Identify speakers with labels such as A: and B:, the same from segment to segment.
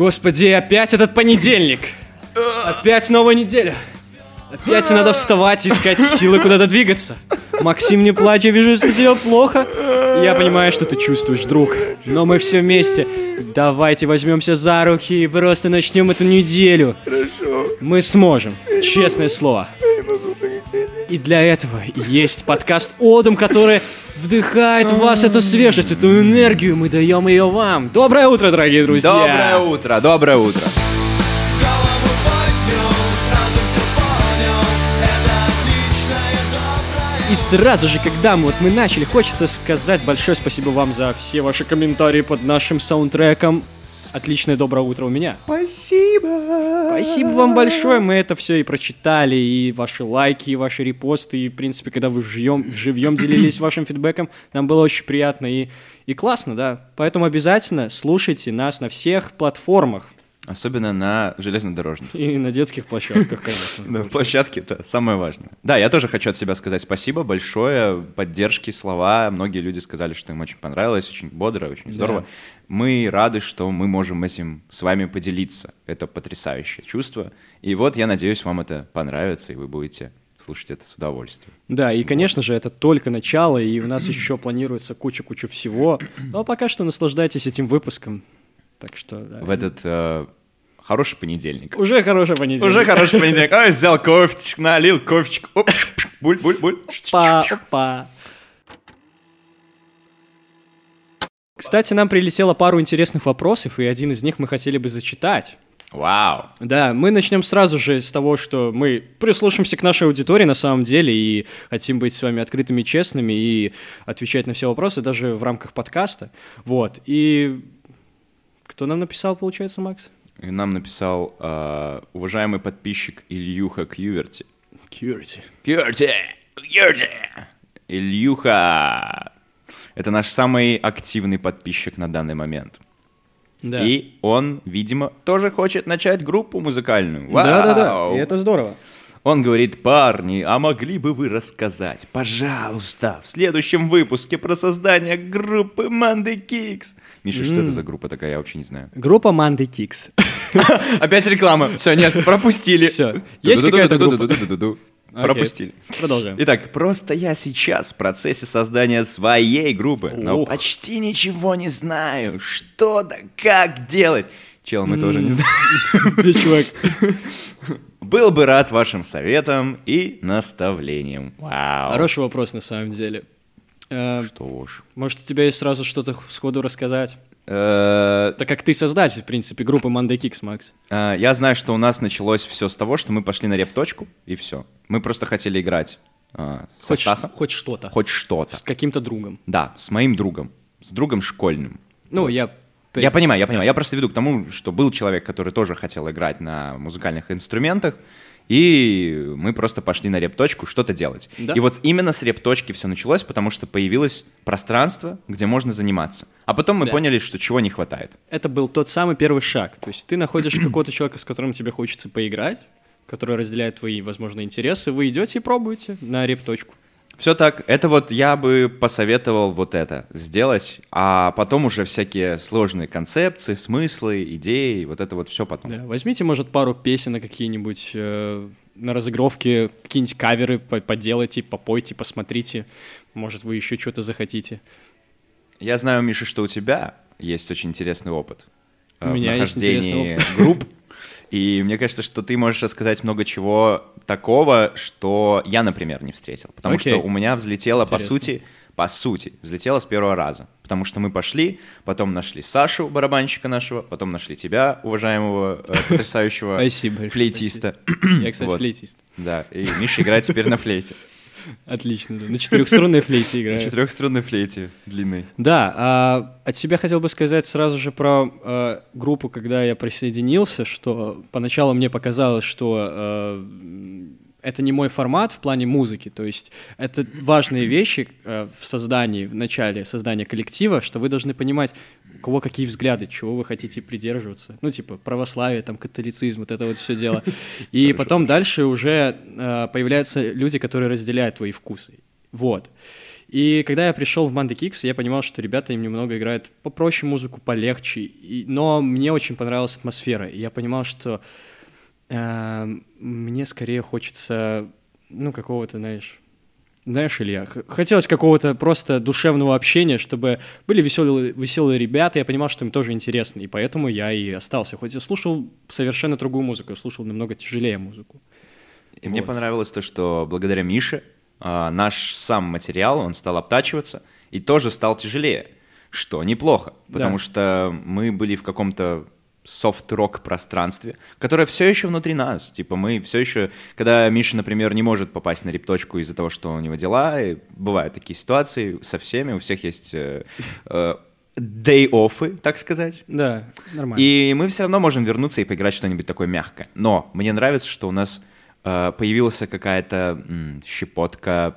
A: Господи, опять этот понедельник! Опять новая неделя! Опять надо вставать и искать силы куда-то двигаться. Максим, не плачь, я вижу, что тебе плохо. Я понимаю, что ты чувствуешь, друг. Но мы все вместе. Давайте возьмемся за руки и просто начнем эту неделю.
B: Хорошо.
A: Мы сможем. Честное слово.
B: Я не могу понедельник.
A: И для этого есть подкаст Одум, который вдыхает в вас эту свежесть, эту энергию. Мы даем ее вам. Доброе утро, дорогие друзья.
B: Доброе утро, доброе утро.
A: И сразу же, когда мы, вот мы начали, хочется сказать большое спасибо вам за все ваши комментарии под нашим саундтреком. Отличное доброе утро у меня.
B: Спасибо.
A: Спасибо вам большое, мы это все и прочитали, и ваши лайки, и ваши репосты, и, в принципе, когда вы живьем, живьем делились вашим фидбэком, нам было очень приятно и, и классно, да. Поэтому обязательно слушайте нас на всех платформах
B: Особенно на железнодорожных.
A: и на детских площадках, конечно.
B: На площадке это самое важное. Да, я тоже хочу от себя сказать спасибо большое, поддержки, слова. Многие люди сказали, что им очень понравилось, очень бодро, очень здорово. Мы рады, что мы можем этим с вами поделиться. Это потрясающее чувство. И вот я надеюсь, вам это понравится, и вы будете слушать это с удовольствием.
A: Да, и, конечно же, это только начало, и у нас еще планируется куча-куча всего. Но пока что наслаждайтесь этим выпуском. Так что... да.
B: В этот э, хороший понедельник.
A: Уже хороший понедельник.
B: Уже хороший понедельник. Ой, взял кофечек, налил кофечек. Оп, буль, буль, буль.
A: Опа, опа. Кстати, нам прилетело пару интересных вопросов, и один из них мы хотели бы зачитать.
B: Вау.
A: Да, мы начнем сразу же с того, что мы прислушаемся к нашей аудитории на самом деле и хотим быть с вами открытыми, честными и отвечать на все вопросы даже в рамках подкаста. Вот. И кто нам написал, получается, Макс?
B: И нам написал э, уважаемый подписчик Ильюха Кьюверти.
A: Кьюрити.
B: Кьюверти! Кьюверти! Ильюха! Это наш самый активный подписчик на данный момент.
A: Да.
B: И он, видимо, тоже хочет начать группу музыкальную.
A: Да-да-да,
B: Вау!
A: и это здорово.
B: Он говорит, парни, а могли бы вы рассказать, пожалуйста, в следующем выпуске про создание группы Манды Кикс? Миша, что это за группа такая, я вообще не знаю.
A: Группа Манды Кикс.
B: Опять реклама. Все, нет, пропустили.
A: Всё. Есть какая-то группа?
B: Пропустили.
A: Продолжаем.
B: Итак, просто я сейчас в процессе создания своей группы, но
A: Ух.
B: почти ничего не знаю, что да как делать. Чел, мы тоже не знаем.
A: Где чувак?
B: Был бы рад вашим советам и наставлениям. Вау.
A: Хороший вопрос на самом деле. Э,
B: Что уж.
A: Может, у тебя есть сразу что-то сходу рассказать?
B: Э,
A: Так как ты создатель, в принципе, группы Monday Kicks, Макс.
B: э, Я знаю, что у нас началось все с того, что мы пошли на реп-точку, и все. Мы просто хотели играть со
A: Хоть,
B: Стасом.
A: хоть что-то.
B: Хоть что-то.
A: С каким-то другом.
B: Да, с моим другом. С другом школьным.
A: Ну, я...
B: Я понимаю, я понимаю. Я просто веду к тому, что был человек, который тоже хотел играть на музыкальных инструментах, и мы просто пошли на реп-точку что-то делать.
A: Да.
B: И вот именно с реп-точки все началось, потому что появилось пространство, где можно заниматься. А потом мы
A: Да.
B: поняли, что чего не хватает.
A: Это был тот самый первый шаг. То есть ты находишь какого-то человека, с которым тебе хочется поиграть, который разделяет твои, возможно, интересы, вы идете и пробуете на реп-точку.
B: Все так. Это вот я бы посоветовал вот это сделать, а потом уже всякие сложные концепции, смыслы, идеи, вот это вот все потом.
A: Да, возьмите, может, пару песен на какие-нибудь э, на разыгровке, какие-нибудь каверы по- поделайте, попойте, посмотрите. Может, вы еще что-то захотите.
B: Я знаю, Миша, что у тебя есть очень интересный опыт э,
A: У меня есть интересный
B: групп. И мне кажется, что ты можешь рассказать много чего такого, что я, например, не встретил. Потому
A: Окей.
B: что у меня взлетело, по
A: Интересно.
B: сути, по сути, взлетело с первого раза. Потому что мы пошли, потом нашли Сашу, барабанщика нашего, потом нашли тебя, уважаемого, э, потрясающего флейтиста.
A: Я, кстати, флейтист.
B: Да, и Миша играет теперь на флейте.
A: Отлично, да. На четырехструнной флейте
B: На
A: играю.
B: четырехструнной флейте длинной.
A: Да, а от себя хотел бы сказать сразу же про э, группу, когда я присоединился, что поначалу мне показалось, что м, это не мой формат в плане музыки, то есть это важные вещи э, в создании, в начале создания коллектива, что вы должны понимать, у кого какие взгляды, чего вы хотите придерживаться. Ну, типа, православие, там, католицизм, вот это вот все дело. И потом дальше уже э, появляются люди, которые разделяют твои вкусы. Вот. И когда я пришел в Манды Кикс, я понимал, что ребята им немного играют попроще музыку, полегче. И, но мне очень понравилась атмосфера. И я понимал, что мне скорее хочется, ну, какого-то, знаешь, знаешь, Илья, хотелось какого-то просто душевного общения, чтобы были веселые, веселые ребята, я понимал, что им тоже интересно, и поэтому я и остался. Хоть я слушал совершенно другую музыку, я слушал намного тяжелее музыку.
B: И мне
A: Вот.
B: понравилось то, что благодаря Мише а, наш сам материал, он стал обтачиваться и тоже стал тяжелее, что неплохо, потому
A: Да.
B: что мы были в каком-то софт-рок пространстве, которое все еще внутри нас. Типа мы все еще, когда Миша, например, не может попасть на репточку из-за того, что у него дела, и бывают такие ситуации со всеми, у всех есть э, э, day-offы, так сказать.
A: Да, нормально.
B: И мы все равно можем вернуться и поиграть что-нибудь такое мягкое. Но мне нравится, что у нас э, появилась какая-то щепотка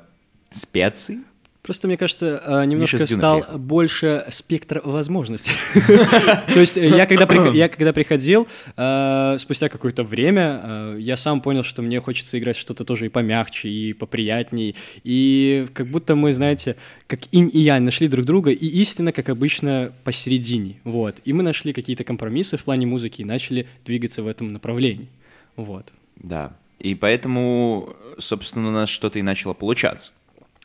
B: специй.
A: Просто, мне кажется, э, немножко стал
B: приехал.
A: больше спектр возможностей. То есть э, я когда прих- я когда приходил, э, спустя какое-то время, я сам понял, что мне хочется играть что-то тоже и помягче, и поприятней. И как будто мы, знаете, как инь и янь нашли друг друга, и истина, как обычно, посередине. Вот. И мы нашли какие-то компромиссы в плане музыки и начали двигаться в этом направлении. Вот.
B: Да. И поэтому, собственно, у нас что-то и начало получаться.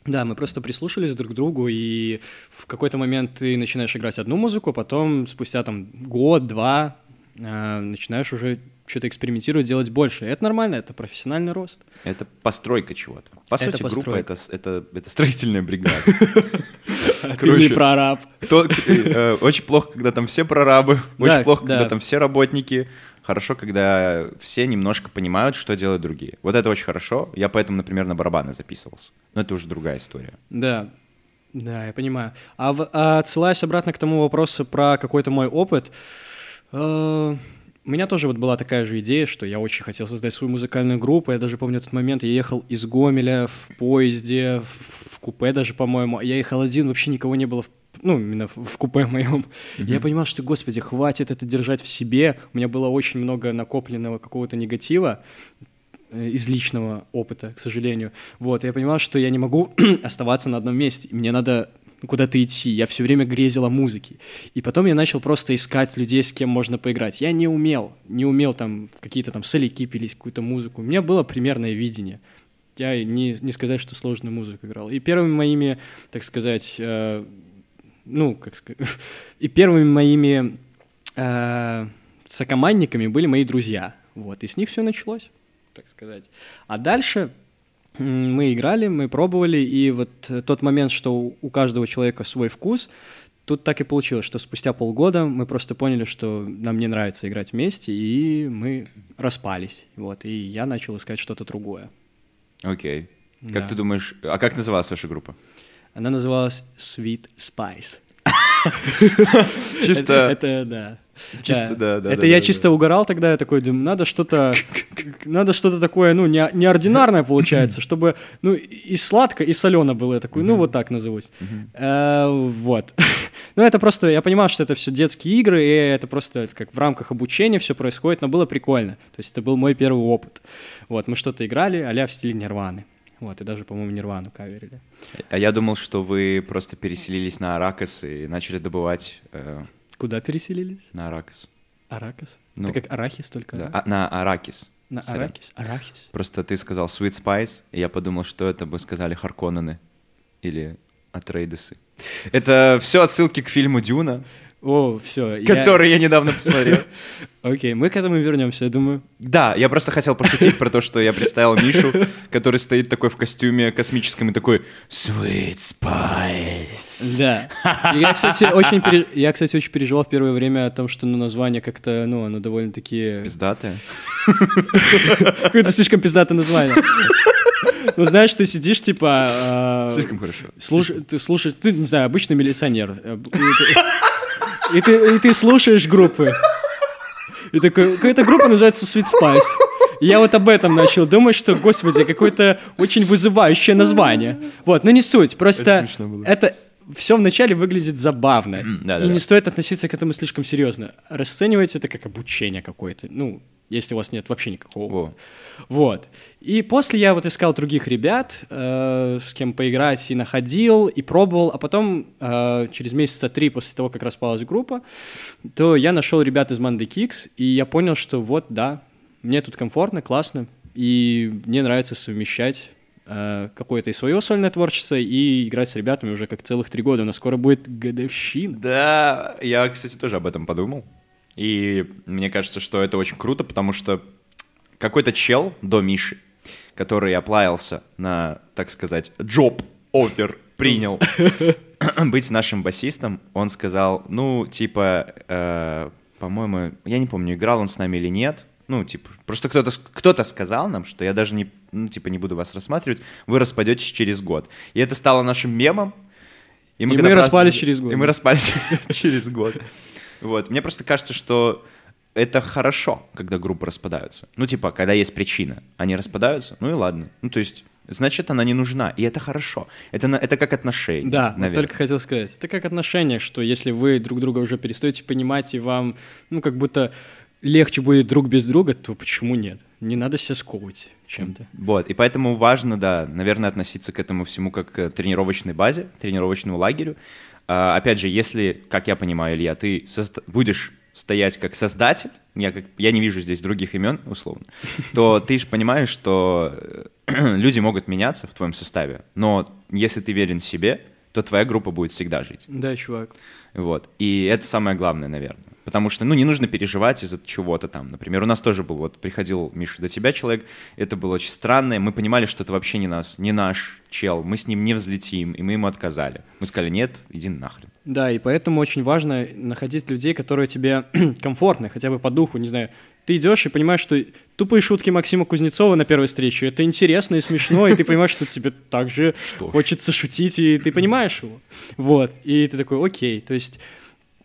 A: Да, мы просто прислушались друг к другу, и в какой-то момент ты начинаешь играть одну музыку, потом спустя там год-два э, начинаешь уже что-то экспериментировать, делать больше. И это нормально, это профессиональный рост.
B: Это постройка чего-то. По
A: Это
B: сути, группа
A: постройка.
B: это, с- это, это строительная бригада.
A: Ты не прораб.
B: Кто, э, очень плохо, когда там все прорабы, очень плохо,
A: да.
B: когда там все работники. Хорошо, когда все немножко понимают, что делают другие. Вот это очень хорошо. Я поэтому, например, на барабаны записывался. Но это уже другая история.
A: Да, да, я понимаю. А, в- а отсылаясь обратно к тому вопросу про какой-то мой опыт, э, у меня тоже вот была такая же идея, что я очень хотел создать свою музыкальную группу. Я даже помню тот момент, я ехал из Гомеля в поезде, в, купе даже, по-моему. Я ехал один, вообще никого не было в ну, именно в- купе моем. Я понимал, что, господи, хватит это держать в себе. У меня было очень много накопленного какого-то негатива э, из личного опыта, к сожалению. Вот, я понимал, что я не могу оставаться на одном месте, мне надо куда-то идти. Я все время грезил о музыке. И потом я начал просто искать людей, с кем можно поиграть. Я не умел, не умел там какие-то там соляки пилить, какую-то музыку. У меня было примерное видение. Я не, не сказать, что сложную музыку играл. И первыми моими, так сказать, э, ну, как сказать, и первыми моими э, сокомандниками были мои друзья. Вот, и с них все началось, так сказать. А дальше мы играли, мы пробовали, и вот э, тот момент, что у каждого человека свой вкус, тут так и получилось, что спустя полгода мы просто поняли, что нам не нравится играть вместе, и мы распались. Вот, и я начал искать что-то другое.
B: Окей. Как
A: Да.
B: ты думаешь, а как называлась ваша группа?
A: Она называлась Sweet Spice.
B: Чисто...
A: Это, да.
B: Чисто, да, да,
A: Это я чисто угорал тогда, я такой думаю, надо что-то, надо что-то такое, ну, не, неординарное получается, чтобы, ну, и сладко, и солено было. Я такой, ну, вот так назовусь. Э, Вот. Ну, это просто, я понимал, что это все детские игры, и это просто как в рамках обучения все происходит, но было прикольно. То есть это был мой первый опыт. Вот, мы что-то играли, а в стиле Нирваны. Вот, и даже, по-моему, Нирвану каверили.
B: А я думал, что вы просто переселились на Аракас и начали добывать э,
A: Куда переселились?
B: на Аракас.
A: Аракас?
B: Ну,
A: это как арахис только?
B: Да, а, на Аракис.
A: На
B: сорян.
A: арахис? Арахис.
B: Просто ты сказал Sweet Spice, и я подумал, что это бы сказали Харконнены или Атрейдесы. Это все отсылки к фильму Дюна,
A: О, все.
B: который я недавно посмотрел.
A: Окей, мы к этому вернемся, я думаю.
B: Да, я просто хотел пошутить про то, что я представил Мишу, который стоит такой в костюме космическом и такой Sweet Spice.
A: Да. И Я, кстати, очень пере- я, кстати, очень переживал в первое время о том, что ну, название как-то, ну, оно довольно-таки...
B: Пиздатая.
A: Какое-то слишком пиздатое название. Ну, знаешь, ты сидишь, типа... а,
B: Слишком хорошо.
A: Ты слушаешь, ты, не знаю, обычный милиционер. И ты, и ты, слушаешь группы. И такой, какая-то группа называется Sweet Spice. И я вот об этом начал думать, что, господи, какое-то очень вызывающее название. Вот, но не суть, просто
B: Это
A: это все вначале выглядит забавно.
B: да-да-да.
A: и не стоит относиться к этому слишком серьезно. Расценивайте это как обучение какое-то. Ну, если у вас нет вообще никакого.
B: Во.
A: Вот. И после я вот искал других ребят, э, с кем поиграть, и находил, и пробовал, а потом э, через месяца три после того, как распалась группа, то я нашел ребят из Monday Kicks, и я понял, что вот, да, мне тут комфортно, классно, и мне нравится совмещать э, какое-то и свое сольное творчество, и играть с ребятами уже как целых три года. У нас скоро будет годовщина.
B: Да, я, кстати, тоже об этом подумал. И мне кажется, что это очень круто, потому что какой-то чел до Миши, который оплавился на, так сказать, job offer принял быть нашим басистом, он сказал, ну, типа, э, по-моему, я не помню, играл он с нами или нет, ну, типа, просто кто-то кто сказал нам, что я даже не, ну, типа, не буду вас рассматривать, вы распадетесь через год. И это стало нашим мемом.
A: И мы,
B: когда
A: мы распались через год.
B: И мы распались через год. Вот. Мне просто кажется, что это хорошо, когда группы распадаются. Ну, типа, когда есть причина. Они распадаются, ну и ладно. Ну, то есть, значит, она не нужна. И это хорошо. Это, на- это как отношения.
A: Да,
B: наверное.
A: только хотел сказать. Это как отношения, что если вы друг друга уже перестаете понимать, и вам, ну, как будто легче будет друг без друга, то почему нет? Не надо себя сковывать чем-то.
B: Вот, и поэтому важно, да, наверное, относиться к этому всему как к тренировочной базе, тренировочному лагерю. А, опять же, если, как я понимаю, Илья, ты будешь стоять как создатель, я, как, я не вижу здесь других имен, условно, то ты же понимаешь, что э, люди могут меняться в твоем составе, но если ты верен себе, то твоя группа будет всегда жить.
A: Да, чувак.
B: Вот. И это самое главное, наверное. Потому что, ну, не нужно переживать из-за чего-то там. Например, у нас тоже был, вот приходил, Миша, до тебя человек, это было очень странное, мы понимали, что это вообще не нас, не наш чел, мы с ним не взлетим, и мы ему отказали. Мы сказали, нет, иди нахрен.
A: Да, и поэтому очень важно находить людей, которые тебе комфортны, хотя бы по духу, не знаю. Ты идешь и понимаешь, что тупые шутки Максима Кузнецова на первой встрече, это интересно и смешно, и ты понимаешь, что тебе также хочется шутить, и ты понимаешь его. Вот, и ты такой, окей. То есть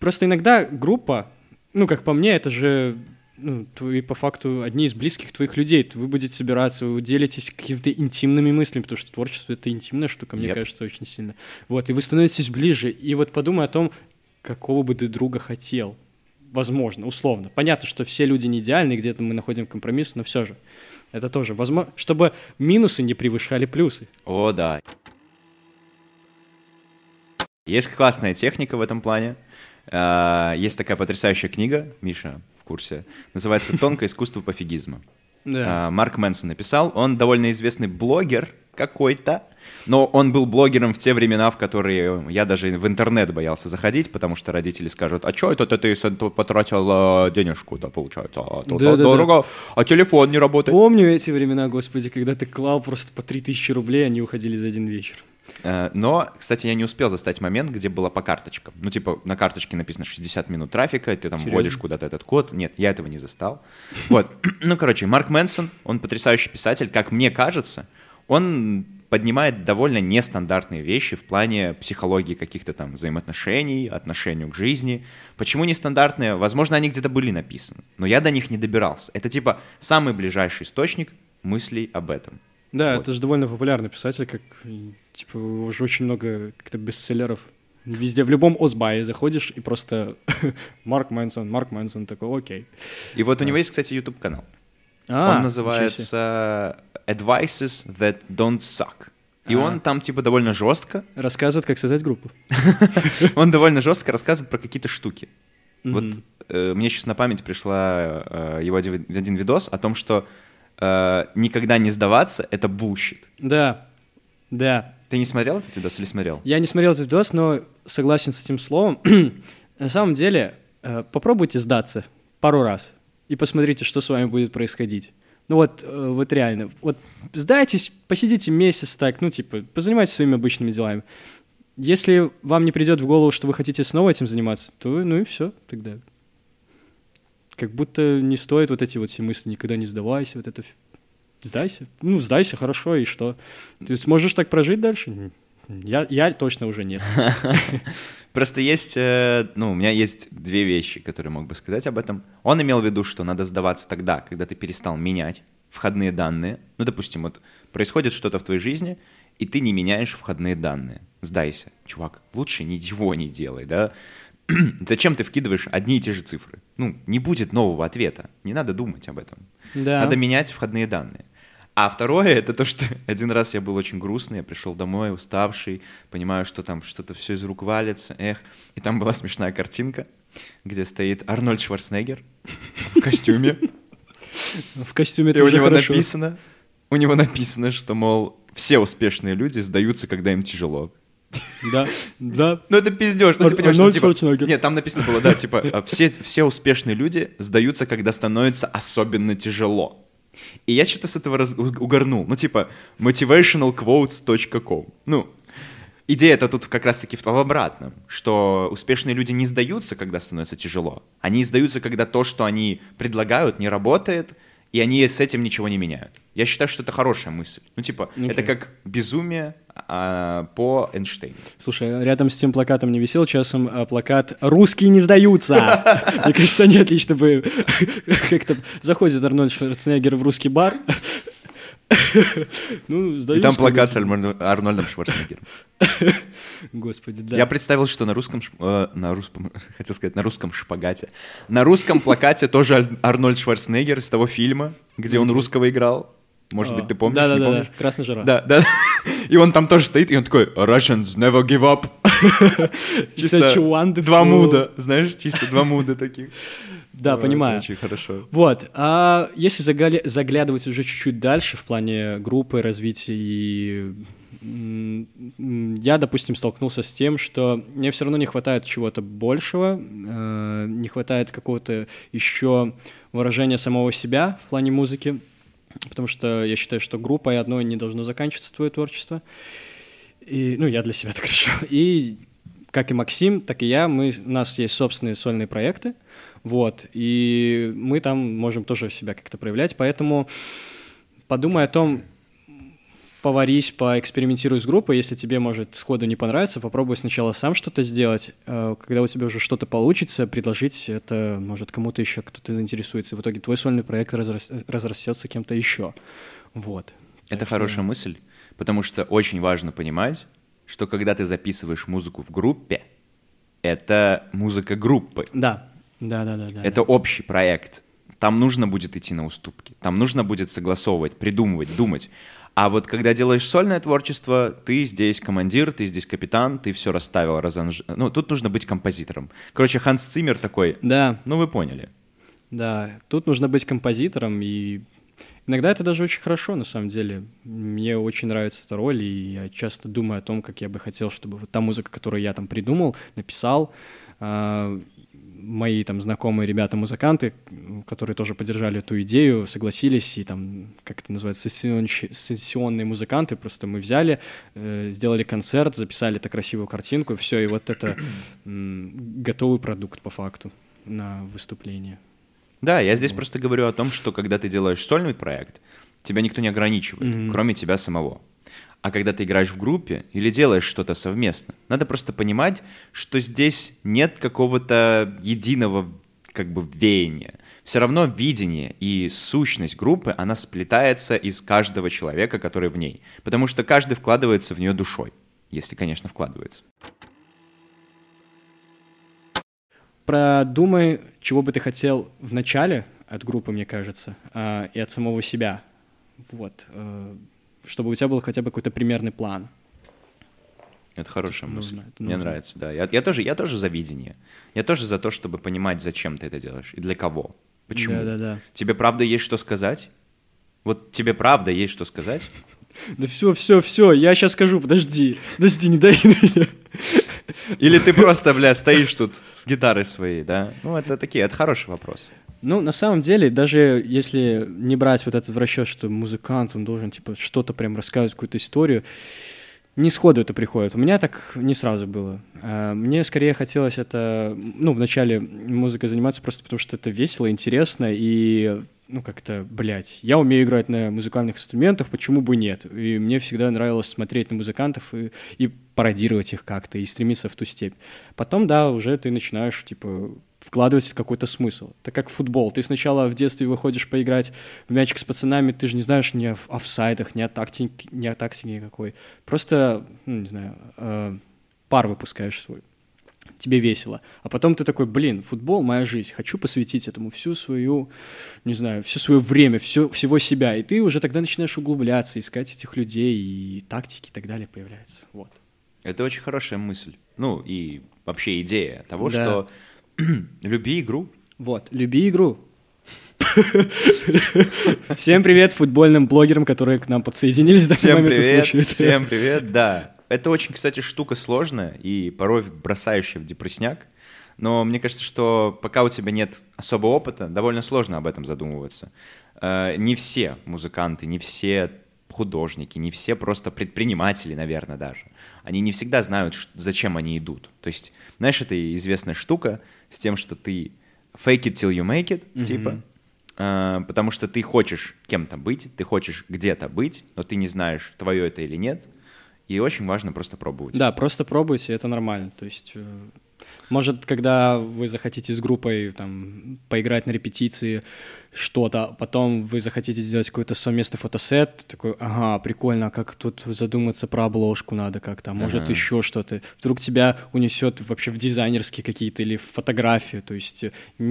A: просто иногда группа, ну, как по мне, это же ну, твои, по факту, одни из близких твоих людей. Вы будете собираться, вы делитесь какими-то интимными мыслями, потому что творчество — это интимная штука, мне
B: Yep.
A: кажется, очень сильно. Вот, и вы становитесь ближе. И вот подумай о том, какого бы ты друга хотел. Возможно, условно. Понятно, что все люди не идеальны, где-то мы находим компромисс, но все же. Это тоже возможно, чтобы минусы не превышали плюсы.
B: О, да. Есть классная техника в этом плане. А, Есть такая потрясающая книга, Миша в курсе, называется «Тонкое искусство пофигизма».
A: Да.
B: А, Марк Мэнсон написал. Он довольно известный блогер какой-то, но он был блогером в те времена, в которые я даже в интернет боялся заходить, потому что родители скажут, а что это ты потратил э, денежку-то, получается, а, то
A: Да-да-да.
B: дорого, а телефон не работает.
A: Помню эти времена, господи, когда ты клал просто по 3000 рублей, они уходили за один вечер.
B: Э, Но, кстати, я не успел застать момент, где было по карточкам. Ну, типа, на карточке написано 60 минут трафика, ты там
A: Серьезно?
B: вводишь куда-то этот код. Нет, я этого не застал. Вот. Ну, короче, Марк Мэнсон, он потрясающий писатель. Как мне кажется, он поднимает довольно нестандартные вещи в плане психологии каких-то там взаимоотношений, отношению к жизни. Почему нестандартные? Возможно, они где-то были написаны, но я до них не добирался. Это типа самый ближайший источник мыслей об этом.
A: Да,
B: Вот.
A: это же довольно популярный писатель, как, типа, уже очень много как-то бестселлеров. Везде, в любом Озбае заходишь и просто Марк Мэнсон, Марк Мэнсон, такой, окей.
B: И вот у него есть, кстати, YouTube-канал.
A: А,
B: он называется Advices That Don't Suck. И
A: А.
B: он там типа довольно жестко,
A: Рассказывает, как создать группу.
B: он довольно жестко рассказывает про какие-то штуки. Вот
A: Мгм.
B: э, мне сейчас на память пришла э, его один один видос о том, что э, никогда не сдаваться — это bullshit.
A: Да, да.
B: Ты не смотрел этот видос или смотрел?
A: Я не смотрел этот видос, но согласен с этим словом. На самом деле, э, попробуйте сдаться пару раз и посмотрите, что с вами будет происходить. Ну вот, э, вот реально, вот сдайтесь, посидите месяц так, ну типа, позанимайтесь своими обычными делами. Если вам не придет в голову, что вы хотите снова этим заниматься, то ну и все тогда. Как будто не стоит вот эти вот все мысли, никогда не сдавайся, вот это. Сдайся. Ну, сдайся, хорошо, и что? Ты сможешь так прожить дальше? Я, я точно уже нет.
B: Просто есть, э, ну, у меня есть две вещи, которые мог бы сказать об этом. Он имел в виду, что надо сдаваться тогда, когда ты перестал менять входные данные. Ну, допустим, вот происходит что-то в твоей жизни, и ты не меняешь входные данные. Сдайся, чувак, лучше ничего не делай, да? Зачем ты вкидываешь одни и те же цифры? Ну, не будет нового ответа. Не надо думать об этом.
A: Да.
B: Надо менять входные данные. А второе, это то, что один раз я был очень грустный, я пришел домой, уставший, понимаю, что там что-то все из рук валится, эх. И там была смешная картинка, где стоит Арнольд Шварценеггер в костюме.
A: В костюме
B: И
A: это
B: у
A: уже
B: него написано, у него написано, что, мол, все успешные люди сдаются, когда им тяжело.
A: Да, да.
B: Ну это пиздеж, ну ты понимаешь, ну, типа, нет, там написано было, да, типа, а, все, все успешные люди сдаются, когда становится особенно тяжело. И я что-то с этого раз- угорнул. Ну, типа, motivationalquotes.com. Ну, идея это тут как раз-таки в обратном, что успешные люди не сдаются, когда становится тяжело. Они сдаются, когда то, что они предлагают, не работает, и они с этим ничего не меняют. Я считаю, что это хорошая мысль. Ну, типа, это
A: Окей.
B: как безумие по Эйнштейну.
A: Слушай, рядом с тем плакатом не висел часом а, плакат «Русские не сдаются». Мне кажется, они отлично бы как-то заходит Арнольд Шварценеггер в русский бар. Ну,
B: И там плакат с Арнольдом Шварценеггером.
A: Господи, да.
B: Я представил, что на русском, э, на русском, хотел сказать, на русском шпагате. На русском плакате тоже Арнольд Шварценеггер из того фильма, где он русского играл. Может быть, ты помнишь,
A: Да, да,
B: не
A: да,
B: помнишь?
A: да. Красная жара.
B: Да, да. И он там тоже стоит, и он такой «Russians never give up». Чисто два муда, знаешь, чисто два муда таких.
A: Да,
B: Вот,
A: понимаю.
B: Очень хорошо.
A: Вот, а если заглядывать уже чуть-чуть дальше в плане группы, развития и я, допустим, столкнулся с тем, что мне все равно не хватает чего-то большего, э, не хватает какого-то еще выражения самого себя в плане музыки, потому что я считаю, что группой одной не должно заканчиваться твое творчество. И, ну, я для себя так решил. И как и Максим, так и я, мы, у нас есть собственные сольные проекты, вот, и мы там можем тоже себя как-то проявлять, поэтому подумай о том, поварись, поэкспериментируй с группой, если тебе, может, сходу не понравится, попробуй сначала сам что-то сделать, э, когда у тебя уже что-то получится, предложить это, может, кому-то еще, кто-то заинтересуется, в итоге твой сольный проект разрас- разрастется кем-то еще, вот.
B: Это
A: Так что-
B: хорошая мысль, потому что очень важно понимать, что когда ты записываешь музыку в группе, это музыка группы.
A: Да, да, да, да. да
B: Это общий проект. Там нужно будет идти на уступки. Там нужно будет согласовывать, придумывать, думать. А вот когда делаешь сольное творчество, ты здесь командир, ты здесь капитан, ты все расставил, разанж... Ну, тут нужно быть композитором. Короче, Ханс Циммер такой,
A: Да,
B: ну вы поняли.
A: Да, тут нужно быть композитором, и иногда это даже очень хорошо, на самом деле. Мне очень нравится эта роль, и я часто думаю о том, как я бы хотел, чтобы вот та музыка, которую я там придумал, написал, а, мои там знакомые ребята-музыканты, которые тоже поддержали эту идею, согласились, и там, как это называется, сессионщи- сессионные музыканты, просто мы взяли, э, сделали концерт, записали эту красивую картинку, все, и вот это готовый продукт по факту на выступление.
B: Да, я здесь просто говорю о том, что когда ты делаешь сольный проект, тебя никто не ограничивает,
A: Мгм.
B: кроме тебя самого. А когда ты играешь в группе или делаешь что-то совместно, надо просто понимать, что здесь нет какого-то единого как бы веяния. Все равно видение и сущность группы, она сплетается из каждого человека, который в ней. Потому что каждый вкладывается в нее душой. Если, конечно, вкладывается.
A: Продумай, чего бы ты хотел в начале от группы, мне кажется, а, и от самого себя. Вот. Чтобы у тебя был хотя бы какой-то примерный план.
B: Это хорошая
A: Это
B: мысль.
A: нужно, это
B: Мне
A: нужно.
B: нравится, да. Я, я тоже, я тоже за видение. Я тоже за то, чтобы понимать, зачем ты это делаешь и для кого. Почему?
A: Да-да-да.
B: Тебе правда есть что сказать? Вот тебе правда есть что сказать?
A: Да все, все, все, я сейчас скажу, подожди, подожди, не дай меня.
B: Или ты просто, бля, стоишь тут с гитарой своей, да? Ну, это такие, это хороший вопрос.
A: Ну, на самом деле, даже если не брать вот этот в расчет, что музыкант, он должен, типа, что-то прям рассказывать, какую-то историю, не сходу это приходит. У меня так не сразу было. А, Мне скорее хотелось это, ну, вначале музыкой заниматься просто потому, что это весело, интересно и, ну, как-то, блядь, я умею играть на музыкальных инструментах, почему бы нет? И мне всегда нравилось смотреть на музыкантов и, и пародировать их как-то, и стремиться в ту степь. Потом, да, уже ты начинаешь, типа, вкладывать какой-то смысл. Так как футбол. Ты сначала в детстве выходишь поиграть в мячик с пацанами, ты же не знаешь ни о офсайдах, ни о тактике, ни о тактике никакой. Просто, ну, не знаю, э, пар выпускаешь свой. тебе весело. А потом ты такой, блин, футбол — моя жизнь, хочу посвятить этому всю свою, не знаю, все свое время, все, всего себя. И ты уже тогда начинаешь углубляться, искать этих людей, и тактики и так далее появляются. Вот.
B: Это очень хорошая мысль. Ну, и вообще идея того,
A: Да.
B: что люби игру.
A: Вот, люби игру. Всем привет футбольным блогерам, которые к нам подсоединились
B: Всем привет, всем привет, да. Это очень, кстати, штука сложная и порой бросающая в депрессняк. Но мне кажется, что пока у тебя нет особого опыта, довольно сложно об этом задумываться. Э, Не все музыканты, не все художники, не все просто предприниматели, наверное, даже. Они не всегда знают, зачем они идут. То есть, знаешь, это известная штука с тем, что ты fake it till you make it, типа, Э, потому что ты хочешь кем-то быть, ты хочешь где-то быть, но ты не знаешь, твое это или нет, и очень важно просто пробовать.
A: Да, просто пробуйте, это нормально. То есть, э, может, когда вы захотите с группой там поиграть на репетиции что-то, а потом вы захотите сделать какой-то совместный фотосет, такой, ага, прикольно, а как тут задуматься про обложку надо как-то, а может
B: Ага.
A: еще что-то. Вдруг тебя унесет вообще в дизайнерские какие-то или в фотографию. То есть э, м,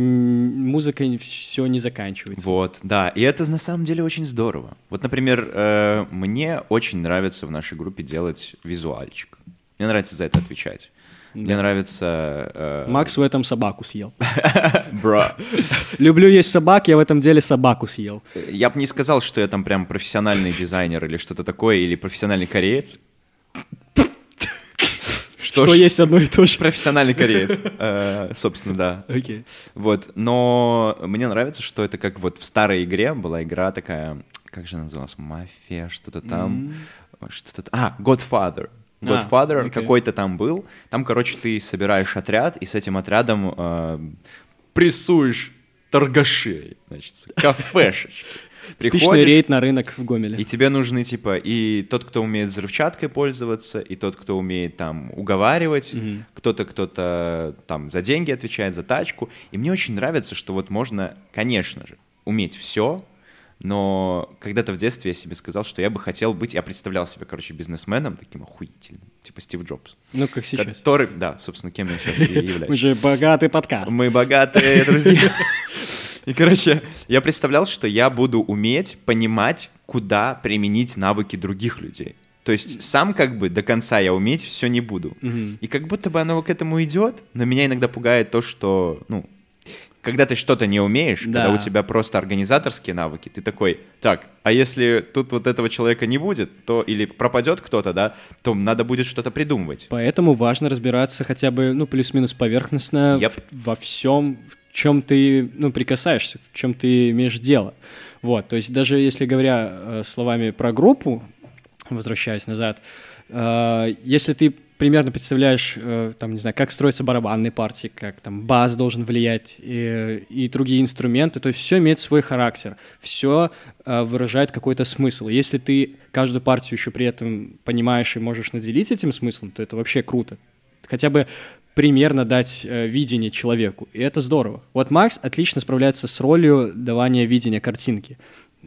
A: музыкой все не заканчивается.
B: Вот, да, и это на самом деле очень здорово. Вот, например, э, мне очень нравится в нашей группе делать визуальчик. Мне нравится за это отвечать. Мне нравится... э,
A: Макс в этом собаку съел.
B: бра.
A: Люблю есть собак, я в этом деле собаку съел.
B: Я бы не сказал, что я там прям профессиональный дизайнер или что-то такое, или профессиональный кореец.
A: Что,
B: ж,
A: есть одно и то же.
B: профессиональный кореец. Э, Собственно, да.
A: Окей.
B: Вот, но мне нравится, что это как вот в старой игре была игра такая, как же она называлась, мафия, что-то там, что-то, а, Godfather.
A: А,
B: Godfather
A: окей.
B: какой-то там был. Там, короче, ты собираешь отряд, и с этим отрядом э, прессуешь торгашей, значит, кафешечки.
A: Типичный
B: Приходишь,
A: рейд на рынок в Гомеле.
B: и тебе нужны, типа, и тот, кто умеет взрывчаткой пользоваться, и тот, кто умеет там уговаривать,
A: Мгм.
B: кто-то, кто-то там за деньги отвечает, за тачку. И мне очень нравится, что вот можно, конечно же, уметь все, но когда-то в детстве я себе сказал, что я бы хотел быть, я представлял себя, короче, бизнесменом таким охуительным, типа Стив Джобс.
A: Ну, как сейчас.
B: Который, да, собственно, кем я сейчас и
A: Мы
B: являюсь.
A: же богатый подкаст.
B: Мы богатые друзья. И, короче, я представлял, что я буду уметь понимать, куда применить навыки других людей. То есть сам как бы до конца я уметь все не буду.
A: Мгм.
B: И как будто бы оно к этому идет, но меня иногда пугает то, что, ну, когда ты что-то не умеешь,
A: Да.
B: когда у тебя просто организаторские навыки, ты такой, так, а если тут вот этого человека не будет, то или пропадет кто-то, да, то надо будет что-то придумывать.
A: Поэтому важно разбираться хотя бы, ну, плюс-минус поверхностно
B: Yep.
A: в- во всем, в чем ты, ну, прикасаешься, в чем ты имеешь дело. Вот, то есть даже если говоря э, словами про группу, возвращаясь назад, э, если ты примерно представляешь, э, там, не знаю, как строятся барабанные партии, как там бас должен влиять и, и другие инструменты, то есть все имеет свой характер, все выражает какой-то смысл. Если ты каждую партию еще при этом понимаешь и можешь наделить этим смыслом, то это вообще круто. Хотя бы примерно дать э, видение человеку, и это здорово. Вот Макс отлично справляется с ролью давания видения картинки.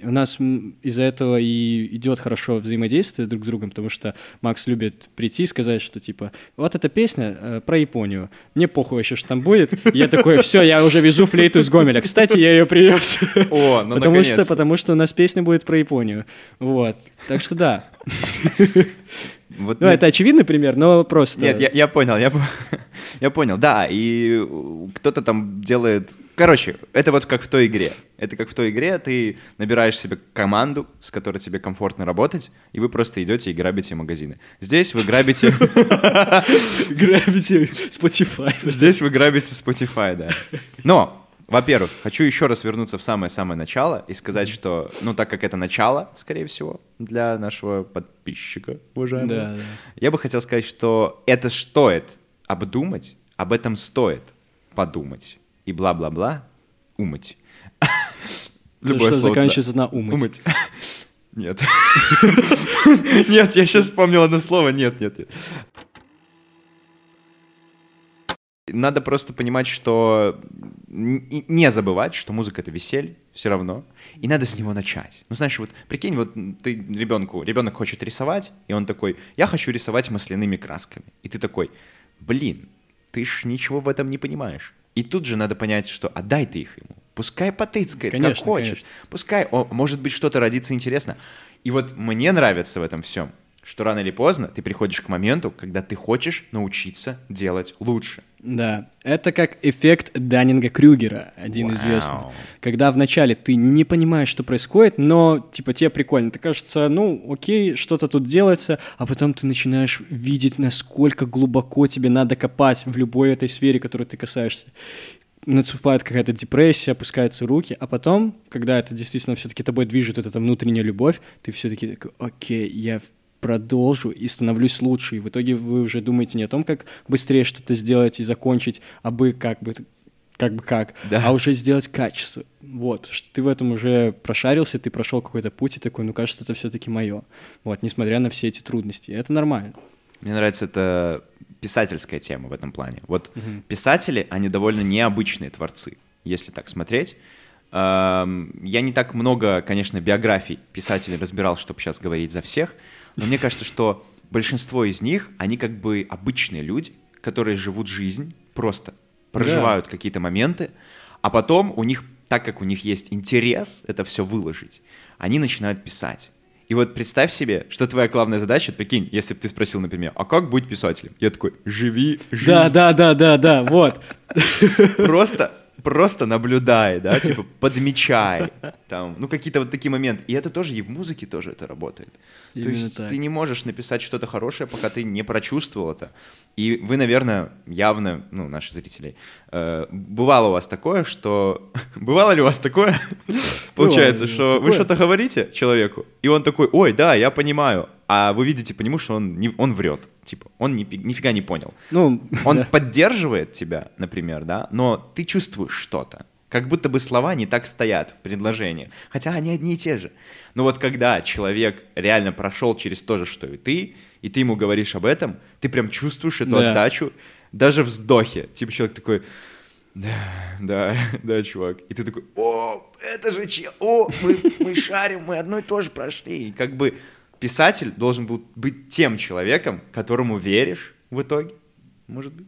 A: У нас из-за этого и идет хорошо взаимодействие друг с другом, потому что Макс любит прийти и сказать, что типа, вот эта песня э, про Японию, мне похуй вообще, что там будет. Я такой, все, я уже везу флейту из Гомеля. Кстати, я ее привез.
B: О, ну
A: потому что, потому что у нас песня будет про Японию. Вот. Так что да.
B: Вот
A: Ну,
B: мне-
A: это очевидный пример, но просто...
B: Нет, я, я понял, я, я понял, да, и э, кто-то там делает... Короче, это вот как в той игре. Это как в той игре, ты набираешь себе команду, с которой тебе комфортно работать, и вы просто идете и грабите магазины. Здесь вы грабите...
A: Грабите Spotify.
B: Здесь вы грабите Spotify, да. Но, во-первых, хочу еще раз вернуться в самое-самое начало и сказать, что, ну, так как это начало, скорее всего, для нашего подписчика, уважаемого,
A: Да, да.
B: я бы хотел сказать, что это стоит обдумать, об этом стоит подумать и бла-бла-бла умыть.
A: что
B: туда.
A: заканчивается на умыть.
B: Умыть. Нет. Нет, я сейчас вспомнил одно слово. Нет, нет, нет. Надо просто понимать, что не забывать, что музыка это весель все равно, и надо с него начать. Ну, знаешь, вот прикинь, вот ты ребенку, ребенок хочет рисовать, и он такой, я хочу рисовать масляными красками. И ты такой, блин, ты ж ничего в этом не понимаешь. И тут же надо понять, что отдай ты их ему. Пускай потыцкает, как
A: Конечно,
B: хочет.
A: конечно.
B: Пускай, о, может быть, что-то родится интересно. И вот мне нравится в этом всем, что рано или поздно ты приходишь к моменту, когда ты хочешь научиться делать лучше.
A: Да, это как эффект Даннинга-Крюгера, один
B: Вау.
A: известный. Когда вначале ты не понимаешь, что происходит, но, типа, тебе прикольно. Ты кажется, ну, окей, что-то тут делается, а потом ты начинаешь видеть, насколько глубоко тебе надо копать в любой этой сфере, которой ты касаешься. Наступает какая-то депрессия, опускаются руки, а потом, когда это действительно все-таки тобой движет, эта внутренняя любовь, ты все-таки такой, окей, я продолжу и становлюсь лучше. И в итоге вы уже думаете не о том, как быстрее что-то сделать и закончить, а бы как бы как бы как,
B: Да.
A: а уже сделать качество. Вот, что ты в этом уже прошарился, ты прошел какой-то путь и такой, ну, кажется, это все-таки мое. Вот, несмотря на все эти трудности. Это нормально.
B: Мне нравится эта писательская тема в этом плане. Вот писатели, они довольно необычные творцы, если так смотреть. Я не так много, конечно, биографий писателей разбирал, чтобы сейчас говорить за всех, но мне кажется, что большинство из них, они как бы обычные люди, которые живут жизнь просто, проживают какие-то моменты, а потом у них, так как у них есть интерес это все выложить, они начинают писать. И вот представь себе, что твоя главная задача, прикинь, если бы ты спросил, например, а как быть писателем? Я такой, живи жизнь.
A: Да, да, да, да, да, вот.
B: Просто, просто наблюдай, да, типа подмечай, там, ну какие-то вот такие моменты. И это тоже и в музыке тоже это работает. То
A: Именно
B: есть
A: так.
B: ты не можешь написать что-то хорошее, пока ты не прочувствовал это. И вы, наверное, явно, ну, наши зрители, э, бывало у вас такое, что... Бывало ли у вас такое? Получается, что вы что-то говорите человеку, и он такой, ой, да, я понимаю, а вы видите по нему, что он, не, он врет. Типа, он ни, нифига не понял.
A: Ну,
B: Он
A: да.
B: поддерживает тебя, например, да, но ты чувствуешь что-то. Как будто бы слова не так стоят в предложении. Хотя они одни и те же. Но вот когда человек реально прошел через то же, что и ты, и ты ему говоришь об этом, ты прям чувствуешь эту
A: Да.
B: отдачу, даже вздохе. Типа человек такой, да, да, да, чувак. И ты такой, о, это же че, о, мы, мы шарим, мы одно и то же прошли. И как бы писатель должен был быть тем человеком, которому веришь в итоге, может быть.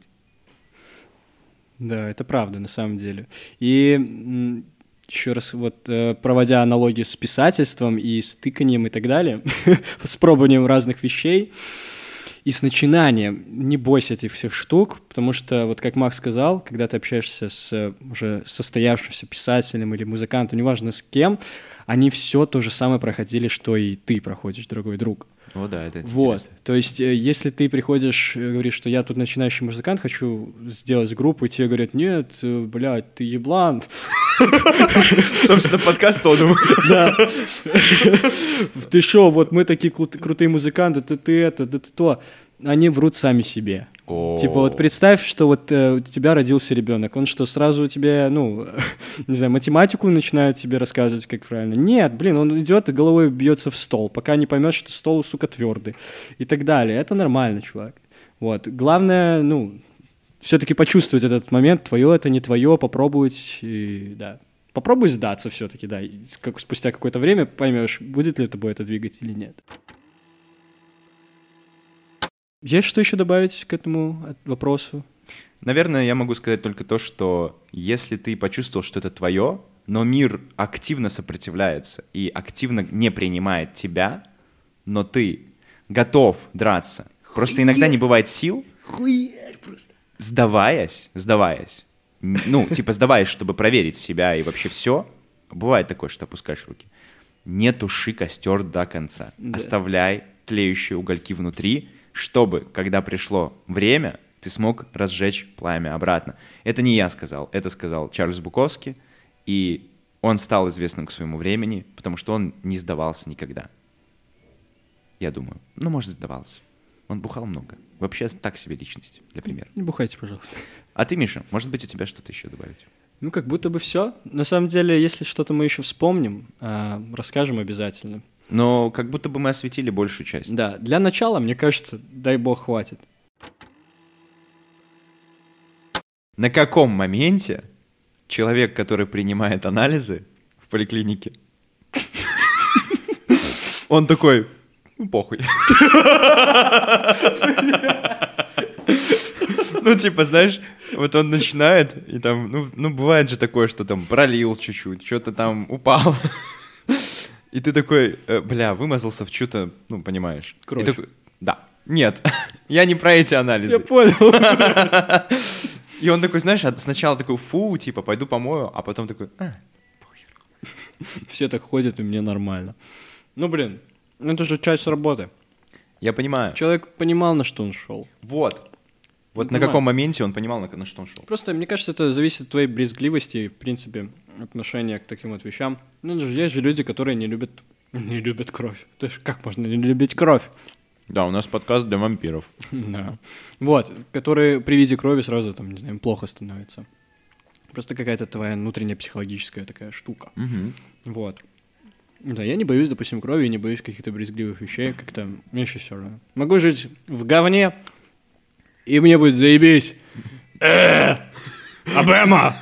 A: Да, это правда, на самом деле. И еще раз, вот э, проводя аналогию с писательством и с тыканием и так далее, с пробованием разных вещей и с начинанием, не бойся этих всех штук, потому что, вот как Макс сказал, когда ты общаешься с уже состоявшимся писателем или музыкантом, неважно с кем, они все то же самое проходили, что и ты проходишь, дорогой друг.
B: О, да, это
A: Вот,
B: интересно.
A: то есть, э, если ты приходишь, э, говоришь, что я тут начинающий музыкант, хочу сделать группу, и тебе говорят, нет, э, блядь, ты еблан,
B: Собственно, подкаст он.
A: да, ты шо, вот мы такие крут- крутые музыканты, ты, ты это, да ты то, они врут сами себе. Типа вот представь, что вот э, у тебя родился ребенок, он что, сразу у тебя, ну, не знаю, математику начинает тебе рассказывать, как правильно? Нет, блин, он идет и головой бьется в стол, пока не поймет, что стол, сука, твердый и так далее. Это нормально, чувак. Вот. Главное, ну, все-таки почувствовать этот момент, твое это не твое, попробовать, и, да. Попробуй сдаться все-таки, да. и как, спустя какое-то время поймешь, будет ли тобой это двигать или нет. Есть что еще добавить к этому вопросу?
B: Наверное, я могу сказать только то, что если ты почувствовал, что это твое, но мир активно сопротивляется и активно не принимает тебя, но ты готов драться. Просто иногда не бывает сил, сдаваясь, сдаваясь, н- ну, типа сдаваясь, чтобы проверить себя и вообще все, бывает такое, что опускаешь руки. Не туши костер до конца.
A: Да.
B: Оставляй тлеющие угольки внутри, чтобы, когда пришло время, ты смог разжечь пламя обратно. Это не я сказал, это сказал Чарльз Буковский, и он стал известным к своему времени, потому что он не сдавался никогда. Я думаю. Ну, может, сдавался. Он бухал много. Вообще, так себе личность, для примера.
A: Не бухайте, пожалуйста.
B: А ты, Миша, может быть, у тебя что-то еще добавить?
A: Ну, как будто бы все. На самом деле, если что-то мы еще вспомним, а, расскажем обязательно.
B: Но как будто бы мы осветили большую часть.
A: Да, для начала, мне кажется, дай бог хватит.
B: На каком моменте человек, который принимает анализы в поликлинике, он такой, ну, похуй. Ну, типа, знаешь, вот он начинает, и там, ну, ну, бывает же такое, что там пролил чуть-чуть, что-то там упало. И ты такой, э, бля, вымазался в что-то, ну, понимаешь.
A: Кровь.
B: такой, да. Нет, я не про эти анализы.
A: Я понял.
B: И он такой, знаешь, сначала такой, фу, типа, пойду помою, а потом такой, «А,
A: Все так ходят, и мне нормально. Ну, блин, ну это же часть работы.
B: я понимаю.
A: Человек понимал, на что он шел.
B: Вот. Вот на
A: Понимаю.
B: каком моменте он понимал, на, на что он шел.
A: Просто, мне кажется, это зависит от твоей брезгливости в принципе, отношения к таким вот вещам. Ну, есть же люди, которые не любят, не любят кровь. То есть как можно не любить кровь?
B: Да, у нас подкаст для вампиров.
A: Да. Вот, которые при виде крови сразу, там, не знаю, плохо становится. Просто какая-то твоя внутренняя психологическая такая штука.
B: Мгм.
A: Вот. Да, я не боюсь, допустим, крови, не боюсь каких-то брезгливых вещей, как-то мне еще все равно. Могу жить в говне, и мне будет заебись. Абема!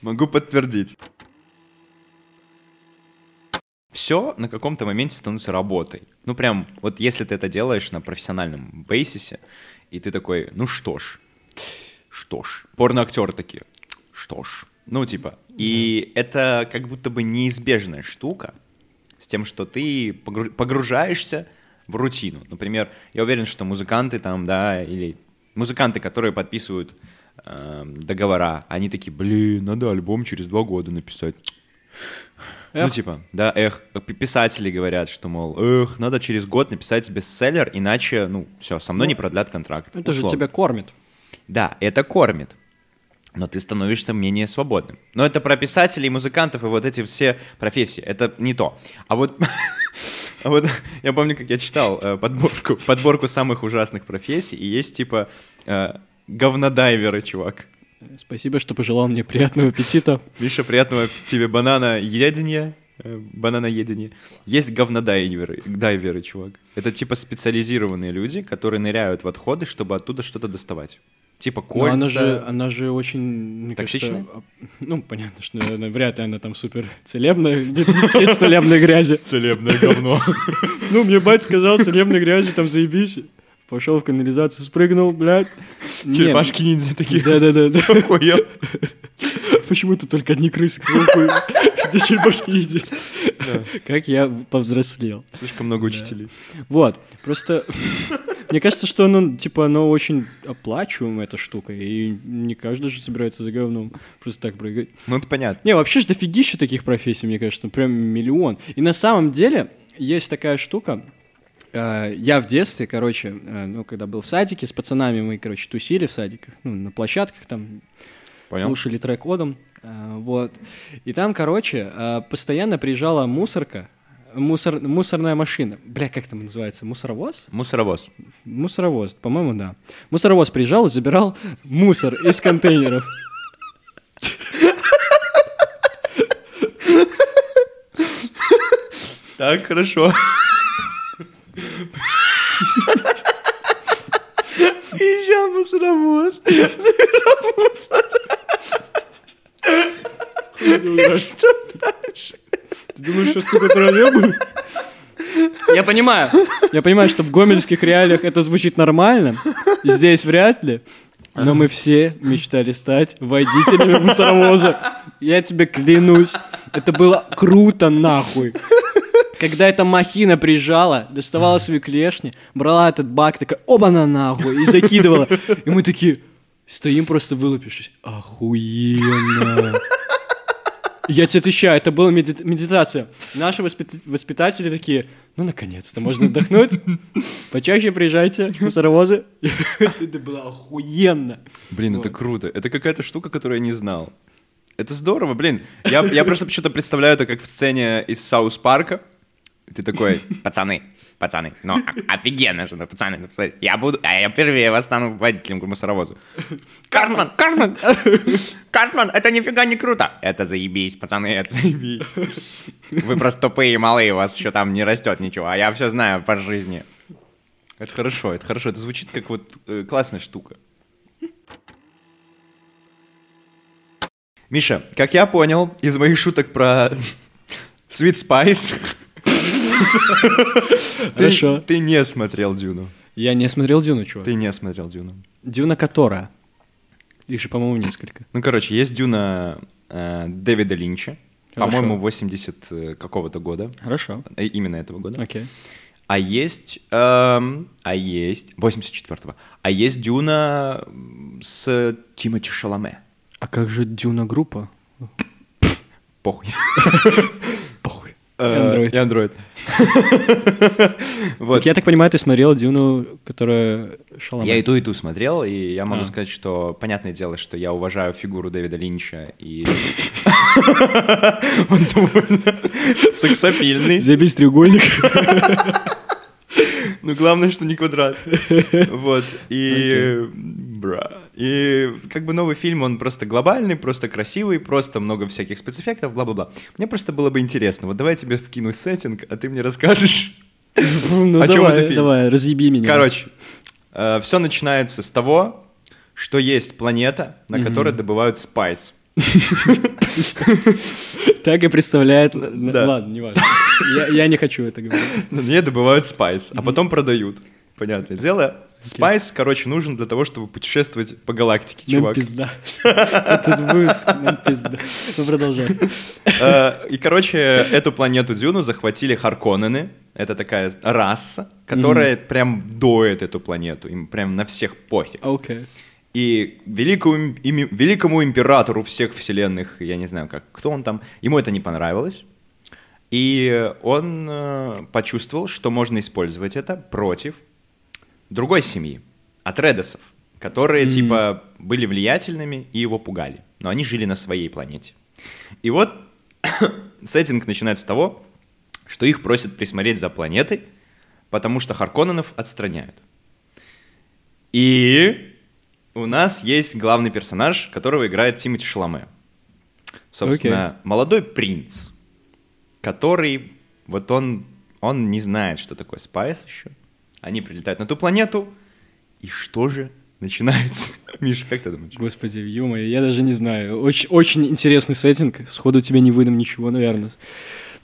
B: Могу подтвердить. Все на каком-то моменте становится работой. Ну прям, вот если ты это делаешь на профессиональном бейсисе, и ты такой, ну что ж, что ж, порноактеры такие, что ж, ну типа, и это как будто бы неизбежная штука с тем, что ты погруж- погружаешься в рутину. Например, я уверен, что музыканты там, да, или музыканты, которые подписывают эм, договора, они такие, блин, надо альбом через два года написать. Ну,
A: Эх.
B: типа, да, эх, писатели говорят, что, мол, эх, надо через год написать бестселлер, иначе, ну, все, со мной не продлят контракт.
A: Это же
B: условно.
A: тебя кормит.
B: Да, это кормит. Но ты становишься менее свободным. Но это про писателей, музыкантов и вот эти все профессии. Это не то. А вот, а вот я помню, как я читал э, подборку, подборку самых ужасных профессий, и есть типа э, говнодайверы, чувак.
A: Спасибо, что пожелал мне приятного аппетита.
B: Миша, приятного тебе банана едения. Бананоедение. Есть говнодайверы, дайверы, чувак. Это типа специализированные люди, которые ныряют в отходы, чтобы оттуда что-то доставать. Типа
A: Но
B: кольца.
A: она же, она же очень, мне
B: Токсичная?
A: кажется, ну, понятно, что наверное, вряд ли она там супер целебная, не не целебной грязи.
B: Целебное говно.
A: Ну, мне бать сказал, целебной грязи, там заебись. Пошел в канализацию, спрыгнул, блядь.
B: Черепашки ниндзя такие.
A: Да-да-да.
B: Охуел.
A: Почему-то только одни крысы Где черепашки едят. Как я повзрослел.
B: Слишком много учителей.
A: Вот, просто мне кажется, что оно, типа, оно очень оплачиваемая, эта штука, и не каждый же собирается за говном просто так прыгать.
B: Ну, это понятно.
A: Не, вообще же дофигища таких профессий, мне кажется, прям миллион. И на самом деле есть такая штука, я в детстве, короче, э, ну, когда был в садике, с пацанами мы, короче, тусили в садиках, ну, на площадках там,
B: Понял?
A: слушали трек одом, э, вот. И там, короче, э, постоянно приезжала мусорка, мусор, мусорная машина. Бля, как там называется? Мусоровоз?
B: Мусоровоз.
A: Мусоровоз, по-моему, да. Мусоровоз приезжал и забирал мусор из контейнеров.
B: Так, хорошо. Приезжал мусоровоз.
A: Ты думаешь, что штука троллейбус? Я понимаю. Я понимаю, что в гомельских реалиях это звучит нормально. Здесь вряд ли. Но мы все мечтали стать водителями мусоровоза. Я тебе клянусь. Это было круто нахуй. Когда эта махина приезжала, доставала свои клешни, брала этот бак, такая, оба-на нахуй, и закидывала. И мы такие стоим просто вылупившись. Охуенно. Я тебе отвечаю, это была меди- медитация. Наши воспит- воспитатели такие, ну, наконец-то, можно отдохнуть. Почаще приезжайте, мусоровозы. Это было охуенно.
B: Блин, это круто. Это какая-то штука, которую я не знал. Это здорово, блин. Я, я просто почему-то представляю это как в сцене из Саус Парка. Ты такой, пацаны, пацаны, ну офигенно же, ну, пацаны, ну, посмотрите, я буду, а я впервые вас стану водителем мусоровозу. Картман, Картман, Картман, это нифига не круто. Это заебись, пацаны, это заебись. Вы просто тупые и малые, у вас еще там не растет ничего, а я все знаю по жизни. Это хорошо, это хорошо, это звучит как вот э, классная штука. Миша, как я понял из моих шуток про Sweet Spice,
A: Хорошо.
B: ты не смотрел Дюну.
A: Я не смотрел Дюну, чувак.
B: Ты не смотрел Дюну.
A: Дюна которая? Их же, по-моему, несколько.
B: Ну, короче, есть Дюна э, Дэвида Линча, по-моему, 80 э, какого-то года,
A: Хорошо.
B: э, именно этого года.
A: Окей.
B: А есть, эм, а есть, 84-го, а есть Дюна с Тимоти Шаломе.
A: А как же Дюна группа?
B: Похуй. Э,
A: Android.
B: И Android. Вот.
A: Так я так понимаю, ты смотрел Дюну, которая Шаломе.
B: Я и ту, и ту смотрел, и я могу
A: А.
B: сказать, что понятное дело, что я уважаю фигуру Дэвида Линча, и он довольно сексапильный.
A: Забей треугольник.
B: Ну, главное, что не квадрат. Вот. И... Бра. И как бы новый фильм, он просто глобальный, просто красивый, просто много всяких спецэффектов, бла-бла-бла. Мне просто было бы интересно. Вот давай я тебе вкину сеттинг, а ты мне расскажешь.
A: Ну
B: О чём это
A: давай,
B: фильм?
A: давай, разъеби меня.
B: Короче, все начинается с того, что есть планета, на которой добывают спайс.
A: Так и представляет... Ладно, не важно. Я, не хочу это говорить.
B: На ней добывают спайс, а потом продают. Понятное дело. Спайс, короче, нужен для того, чтобы путешествовать по галактике,
A: Нам
B: чувак.
A: пизда. Этот выпуск, нам пизда. Ну, продолжай.
B: Э, И, короче, эту планету Дюну захватили Харконнены. Это такая раса, которая прям доет эту планету. Им прям на всех пофиг.
A: Окей.
B: И великому, им- великому императору всех вселенных, я не знаю, как, кто он там, ему это не понравилось. И он э, почувствовал, что можно использовать это против другой семьи, Атредесов, которые типа были влиятельными и его пугали. Но они жили на своей планете. И вот сеттинг начинается с того, что их просят присмотреть за планетой, потому что Харконненов отстраняют. И у нас есть главный персонаж, которого играет Тимоти Шаломе. Собственно, молодой принц, который, вот он, он не знает, что такое спайс еще. Они прилетают на ту планету, и что же начинается? Миша, как ты думаешь?
A: Господи, ё я даже не знаю. Очень, очень интересный сеттинг. Сходу тебе не выдам ничего, наверное.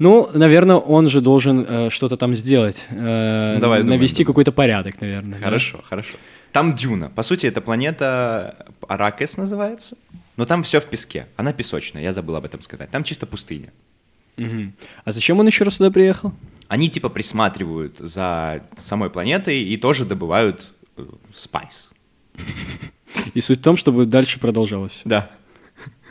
A: Ну, наверное, он же должен э, что-то там сделать. Э,
B: Ну, давай,
A: навести
B: думаем.
A: какой-то порядок, наверное. да?
B: Хорошо, хорошо. Там дюна. По сути, это планета Аракес называется. Но там все в песке. Она песочная, я забыл об этом сказать. Там чисто пустыня.
A: Мгм. А зачем он еще раз сюда приехал?
B: Они типа присматривают за самой планетой и тоже добывают э, спайс.
A: И суть в том, чтобы дальше продолжалось.
B: Да.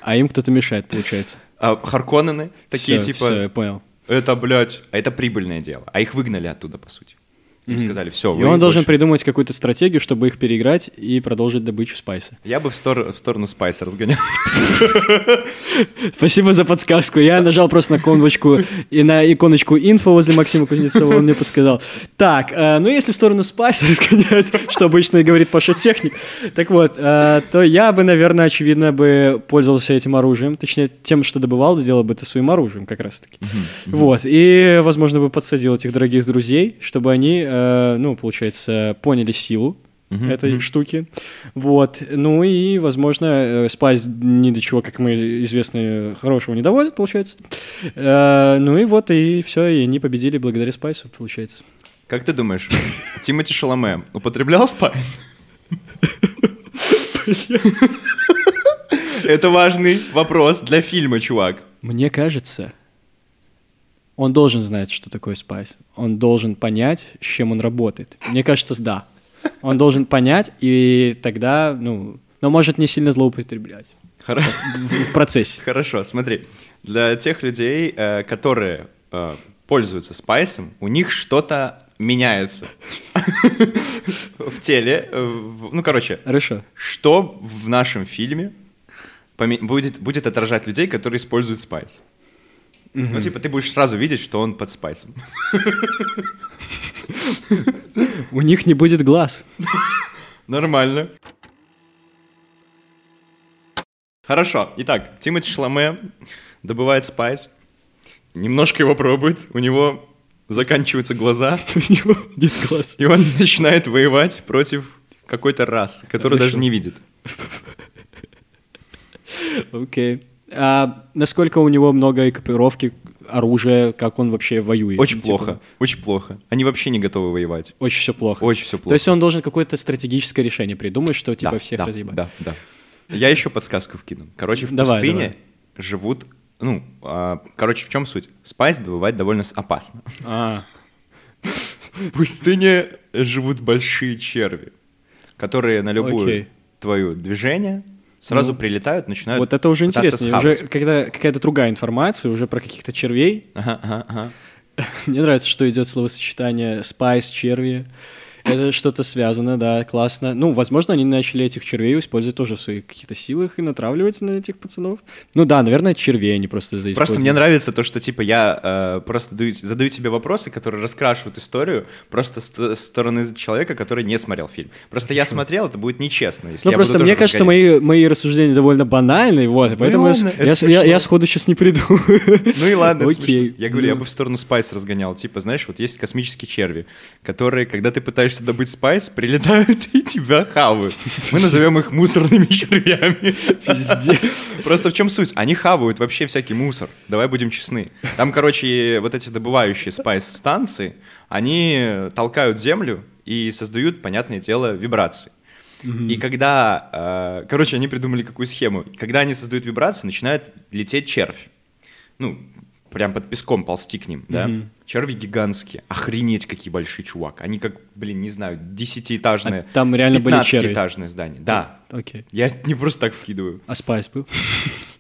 A: А им кто-то мешает, получается.
B: А Харконнены такие
A: Всё,
B: типа,
A: всё, я понял.
B: это, блядь, а это прибыльное дело. А их выгнали оттуда, по сути. Им сказали, все,
A: И он должен придумать какую-то стратегию, чтобы их переиграть и продолжить добычу спайса.
B: Я бы в, стор- в сторону спайса разгонял.
A: Спасибо за подсказку. Я нажал просто на иконочку и на иконочку инфо возле Максима Кузнецова, он мне подсказал. Так, э, ну если в сторону спайса разгонять, что обычно говорит Паша Техник, так вот, э, то я бы, наверное, очевидно бы пользовался этим оружием, точнее тем, что добывал, сделал бы это своим оружием как раз-таки. Вот, и, возможно, бы подсадил этих дорогих друзей, чтобы они, э, ну, получается, поняли силу этой штуки. Вот. Ну и, возможно, э, спайс ни до чего, как мы известны, хорошего не доводит, получается. Э, Ну и вот, и все, и они победили благодаря спайсу, получается.
B: Как ты думаешь, Тимоти Шаломе употреблял спайс? Это важный вопрос для фильма, чувак.
A: Мне кажется, он должен знать, что такое спайс. Он должен понять, с чем он работает. Мне кажется, да. Он должен понять, и тогда, ну, но может не сильно злоупотреблять
B: Хоро-
A: в, в процессе.
B: Хорошо, смотри. Для тех людей, э, которые э, пользуются спайсом, у них что-то меняется в теле. э, Ну, короче,
A: Хорошо.
B: что в нашем фильме будет, будет отражать людей, которые используют спайс? Ну, типа, ты будешь сразу видеть, что он под спайсом.
A: У них не будет глаз.
B: Нормально. Хорошо. Итак, Тимоти Шламе добывает спайс. Немножко его пробует. У него заканчиваются глаза.
A: У него нет глаз.
B: И он начинает воевать против какой-то расы, которую даже не видит.
A: Окей. А насколько у него много экипировки, оружия, как он вообще воюет?
B: Очень
A: типа,
B: плохо. Очень плохо. Они вообще не готовы воевать.
A: Очень все плохо.
B: Очень все плохо.
A: То есть он должен какое-то стратегическое решение придумать, что типа
B: Да,
A: всех
B: да,
A: разъебать.
B: Да, да. Я еще подсказку вкину. Короче, в
A: Давай,
B: пустыне
A: давай.
B: живут... Ну, а, короче, в чем суть? Спайс добывать довольно опасно.
A: А,
B: В пустыне живут большие черви, которые на любое
A: Окей.
B: твое движение сразу
A: Ну,
B: прилетают, начинают
A: вот это уже интересно. Уже когда какая-то другая информация, уже про каких-то червей.
B: Ага, ага, ага.
A: Мне нравится, что идет словосочетание spice, черви. Это что-то связано, да, классно. Ну, возможно, они начали этих червей использовать тоже в своих каких-то силах и натравливать на этих пацанов. Ну да, наверное, червей они просто
B: Просто
A: заиспользуют.
B: мне нравится то, что типа я э, просто даю- задаю тебе вопросы, которые раскрашивают историю просто с стороны человека, который не смотрел фильм. Просто я смотрел, это будет нечестно. Если
A: Ну,
B: я
A: просто мне кажется, мои, мои рассуждения довольно банальные, вот, и поэтому я
B: ладно,
A: я, я,
B: смешно.
A: я сходу сейчас не приду.
B: Ну и ладно,
A: Окей.
B: смешно. Я говорю, я
A: Ну.
B: бы в сторону спайс разгонял. Типа, знаешь, вот есть космические черви, которые, когда ты пытаешься добыть спайс, прилетают и тебя хавают. Мы назовем их мусорными червями.
A: Пиздец.
B: Просто в чем суть? Они хавают вообще всякий мусор. Давай будем честны. Там, короче, вот эти добывающие спайс-станции, они толкают землю и создают, понятное дело, вибрации. И когда, э, короче, они придумали какую схему. Когда они создают вибрации, начинает лететь червь. Ну, прям под песком ползти к ним, да? Черви гигантские. Охренеть, какие большие, чувак. Они как, блин, не знаю, десятиэтажные.
A: А там реально были черви?
B: 15-этажные здания. Да.
A: Окей.
B: Я не просто так вкидываю.
A: А спайс был?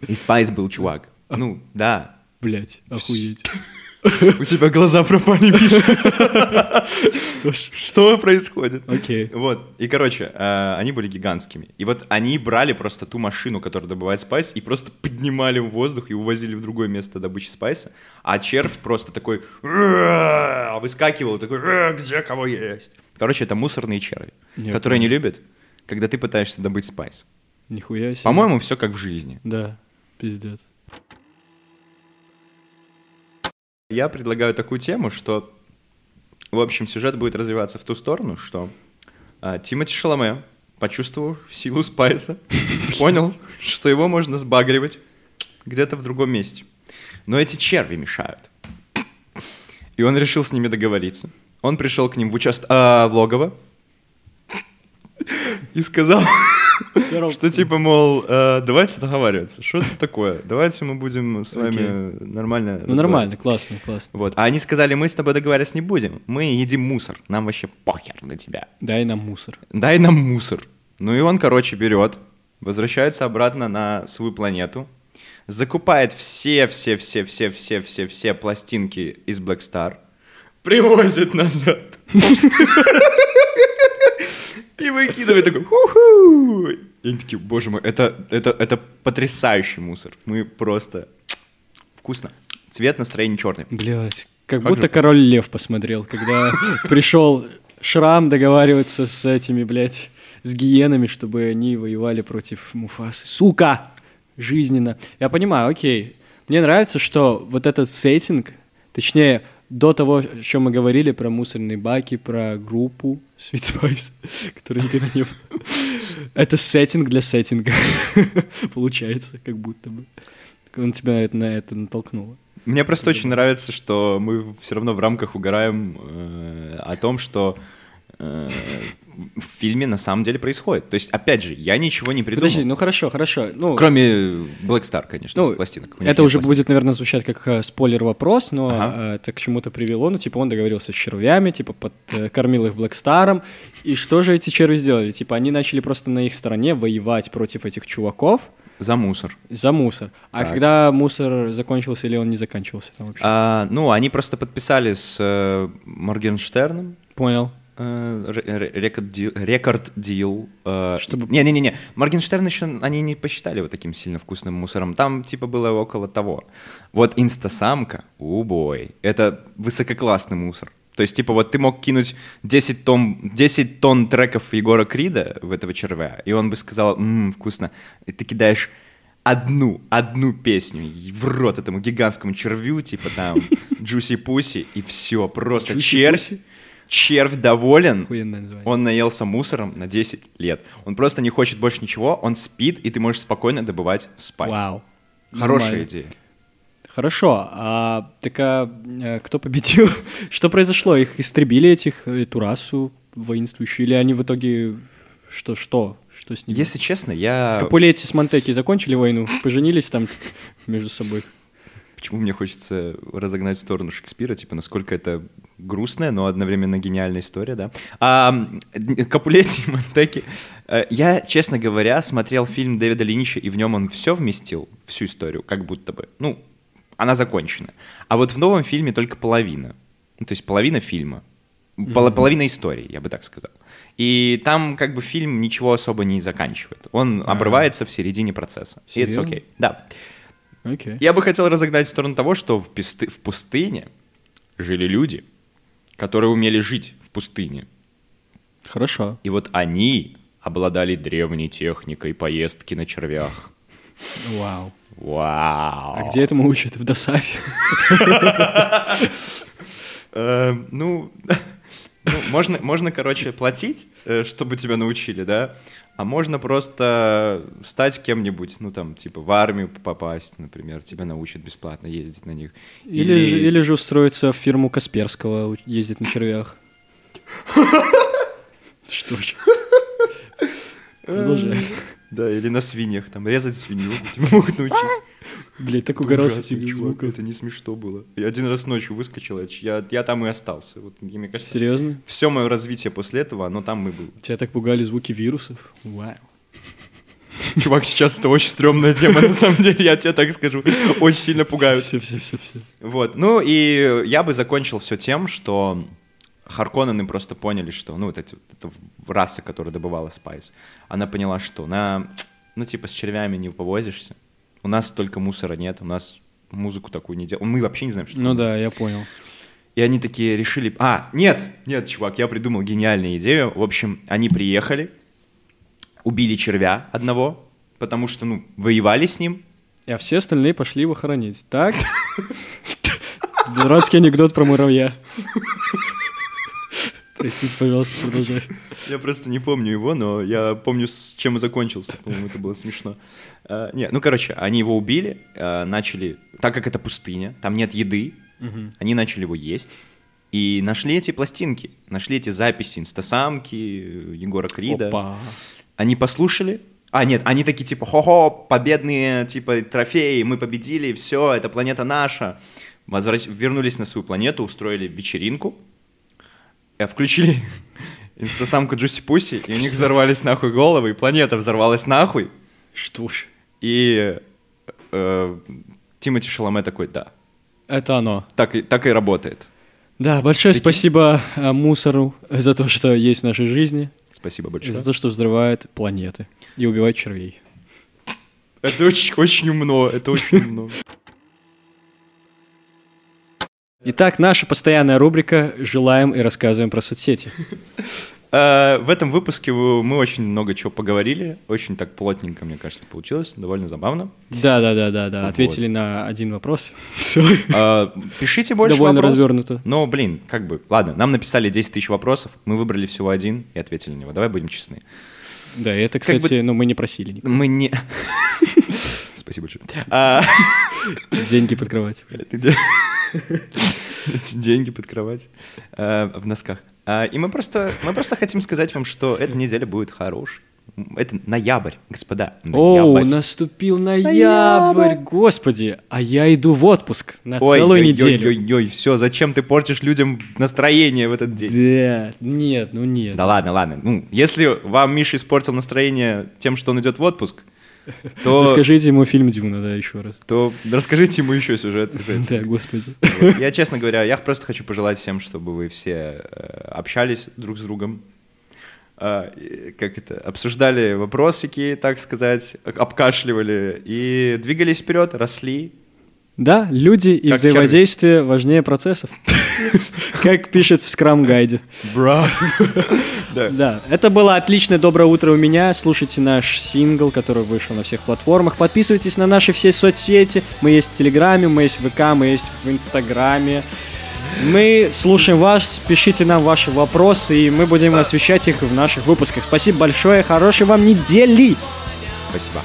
B: И Спайс был чувак. Ну, да.
A: Блять, охуеть.
B: У тебя глаза пропали, Миша. Что происходит?
A: Окей.
B: Вот. И, короче, э, они были гигантскими. И вот они брали просто ту машину, которая добывает спайс, и просто поднимали в воздух и увозили в другое место добычи спайса. А червь просто такой выскакивал, такой «Ра, где кого есть. Короче, это мусорные черви, которые не любят, когда ты пытаешься добыть спайс.
A: Нихуя себе.
B: По-моему, все как в жизни.
A: Да, пиздец.
B: Я предлагаю такую тему, что, в общем, сюжет будет развиваться в ту сторону, что а, Тимоти Шаломе, почувствовав силу Спайса, понял, что его можно сбагривать где-то в другом месте. Но эти черви мешают. И он решил с ними договориться. Он пришел к ним в, участ... а, в логово и сказал, что типа, мол, э, давайте договариваться. Что это такое? Давайте мы будем с вами нормально
A: Ну нормально, классно, классно.
B: вот. А они сказали, мы с тобой договариваться не будем. Мы едим мусор. Нам вообще похер на тебя.
A: Дай нам мусор.
B: Дай нам мусор. Ну и он, короче, берет, возвращается обратно на свою планету, закупает все-все-все-все-все-все-все пластинки из Black Star, привозит назад. И выкидывает такой, ху-ху. И они такие, боже мой, это, это, это потрясающий мусор. Мы просто... Вкусно. Цвет настроения черный.
A: Блять, как,
B: Как
A: будто
B: же-
A: король лев посмотрел, когда пришел Шрам договариваться с этими, блядь, с гиенами, чтобы они воевали против Муфасы. Сука! Жизненно. Я понимаю, окей. Мне нравится, что вот этот сеттинг, точнее, до того, о чем мы говорили про мусорные баки, про группу Sweet Spice, которая никогда не. Это сеттинг для сеттинга. Получается, как будто бы. Он тебя на это, на это натолкнуло.
B: Мне просто очень нравится, что мы все равно в рамках угораем э, о том, что э, в фильме на самом деле происходит. То есть, опять же, я ничего не придумал.
A: Подожди, ну хорошо, хорошо. Ну,
B: Кроме Black Star, конечно,
A: ну,
B: пластинок.
A: Это уже
B: пластинок.
A: будет, наверное, звучать как э, спойлер-вопрос, но
B: Ага.
A: э, это к чему-то привело. Ну, типа, он договорился с червями, типа, подкормил их Блэкстаром. И что же эти черви сделали? Типа, они начали просто на их стороне воевать против этих чуваков
B: За мусор.
A: за мусор. А
B: Так.
A: когда мусор закончился или он не заканчивался там вообще?
B: А, ну, они просто подписали с э, Моргенштерном
A: Понял.
B: Э, ре- ре- рекорд дил. Э,
A: Чтобы-
B: Не-не-не, Моргенштерн еще они не посчитали вот таким сильно вкусным мусором. Там типа было около того. Вот инстасамка, убой, это высококлассный мусор. То есть, типа, вот ты мог кинуть 10 тонн, 10 тонн треков Егора Крида в этого червя, и он бы сказал, ммм, вкусно. И ты кидаешь одну, одну песню в рот этому гигантскому червю, типа там Джуси Пуси, и все, просто червь? Червь доволен, он наелся мусором на 10 лет. Он просто не хочет больше ничего, он спит, и ты можешь спокойно добывать спайс.
A: Вау.
B: Хорошая
A: Нормально.
B: идея.
A: Хорошо, а так а, э, кто победил? Что произошло? Их истребили этих, эту расу воинствующую? Или они в итоге... Что, что? Что с ним?
B: Если честно, я...
A: Капулетти с Монтеки закончили войну, поженились там между собой.
B: Почему мне хочется разогнать в сторону Шекспира, типа, насколько это грустная, но одновременно гениальная история, да. А, Капулетти и Монтеки. Э, Я, честно говоря, смотрел фильм Дэвида Линча, и в нем он все вместил, всю историю, как будто бы. Ну, она закончена. А вот в новом фильме только половина. Ну, то есть половина фильма. Пол- Половина истории, я бы так сказал. И там как бы фильм ничего особо не заканчивает. Он обрывается в середине процесса. И это
A: Серьезно?
B: окей. Да.
A: Окей.
B: Я бы хотел разогнать в сторону того, что в, пусты- в пустыне жили люди, которые умели жить в пустыне.
A: Хорошо.
B: И вот они обладали древней техникой поездки на червях.
A: Вау.
B: Вау!
A: А где этому учат? В Досафе?
B: Э, ну, ну, можно, можно, короче, платить, э, чтобы тебя научили, да? А можно просто стать кем-нибудь, ну, там, типа, в армию попасть, например, тебя научат бесплатно ездить на них.
A: Или, же, или же устроиться в фирму Касперского, ездить на червях. Что ж. Продолжай.
B: Да, или на свиньях, там, резать свинью тебя могут научить.
A: Блять, так угорался тебе
B: чувак, это не смешно было. Я один раз ночью выскочил, я, я, там и остался. Вот, мне кажется,
A: Серьезно?
B: все мое развитие после этого, оно там и было.
A: Тебя так пугали звуки вирусов? Вау.
B: Чувак, сейчас это очень стрёмная тема, на самом деле, я тебе так скажу. Очень сильно пугают.
A: Все, все, все, все.
B: Вот, ну и я бы закончил все тем, что Харконнены просто поняли, что, ну, вот эти, вот эта раса, которая добывала спайс, она поняла, что на, ну, типа, с червями не повозишься, у нас только мусора нет, у нас музыку такую не делают, мы вообще не знаем, что
A: Ну да, я понял.
B: И они такие решили... А, нет, нет, чувак, я придумал гениальную идею. В общем, они приехали, убили червя одного, потому что, ну, воевали с ним.
A: А все остальные пошли его хоронить. Так? Дурацкий анекдот про муравья. Простите, пожалуйста, продолжай.
B: Я просто не помню его, но я помню, с чем он закончился. По-моему, это было смешно. А, нет, ну, короче, они его убили, а, начали... Так как это пустыня, там нет еды, они начали его есть. И нашли эти пластинки, нашли эти записи инстасамки, Егора Крида.
A: Опа.
B: Они послушали. А, нет, они такие типа, хо-хо, победные, типа, трофеи, мы победили, все, это планета наша. Возвращ... Вернулись на свою планету, устроили вечеринку, э, включили инстасамку Джуси Пуси, и у них взорвались нахуй головы, и планета взорвалась нахуй.
A: Что ж.
B: И э, Тимати Шаломе такой, да,
A: Это оно.
B: так и, так и работает.
A: Да, большое спасибо э, мусору за то, что есть в нашей жизни,
B: Спасибо
A: и
B: большое.
A: за то, что взрывает планеты и убивает червей.
B: Это очень, очень умно, это очень умно.
A: Итак, наша постоянная рубрика «Желаем и рассказываем про соцсети».
B: Э, В этом выпуске вы- мы очень много чего поговорили, очень так плотненько, мне кажется, получилось, довольно забавно.
A: Да-да-да-да-да,
B: Вот.
A: ответили на один вопрос.
B: Э, Пишите больше
A: Довольно
B: вопросов.
A: развернуто.
B: Но, блин, как бы, ладно, нам написали 10 тысяч вопросов, мы выбрали всего один и ответили на него. Давай будем честны.
A: Да, это, кстати, ну, мы не просили.
B: Мы не... Спасибо большое. А,
A: деньги под кровать.
B: Эти деньги под кровать э, в носках. А, И мы просто, мы просто хотим сказать вам, что эта неделя будет хорошей. Это ноябрь, господа.
A: О,
B: ноябрь.
A: наступил ноябрь, господи, а я иду в отпуск на целую
B: ой,
A: неделю.
B: Ой, ой, ой, все, зачем ты портишь людям настроение в этот день?
A: Да, нет, ну нет.
B: Да ладно, ладно. Ну, если вам Миша испортил настроение тем, что он идет в отпуск, то,
A: Расскажите ему фильм Дюна, да, еще раз.
B: то расскажите ему еще сюжет из этих.
A: Да, господи.
B: Вот. Я, честно говоря, я просто хочу пожелать всем, чтобы вы все э, общались друг с другом, и, как это, обсуждали вопросики, так сказать, обкашливали и двигались вперед, росли.
A: Да, люди и
B: Как
A: взаимодействие важнее процессов. Как пишет в скрам-гайде.
B: Бра. Да.
A: Да, это было отличное доброе утро у меня. Слушайте наш сингл, который вышел на всех платформах. Подписывайтесь на наши все соцсети. Мы есть в Телеграме, мы есть в ВК, мы есть в Инстаграме. Мы слушаем вас, пишите нам ваши вопросы, и мы будем освещать их в наших выпусках. Спасибо большое, хорошей вам недели!
B: Спасибо.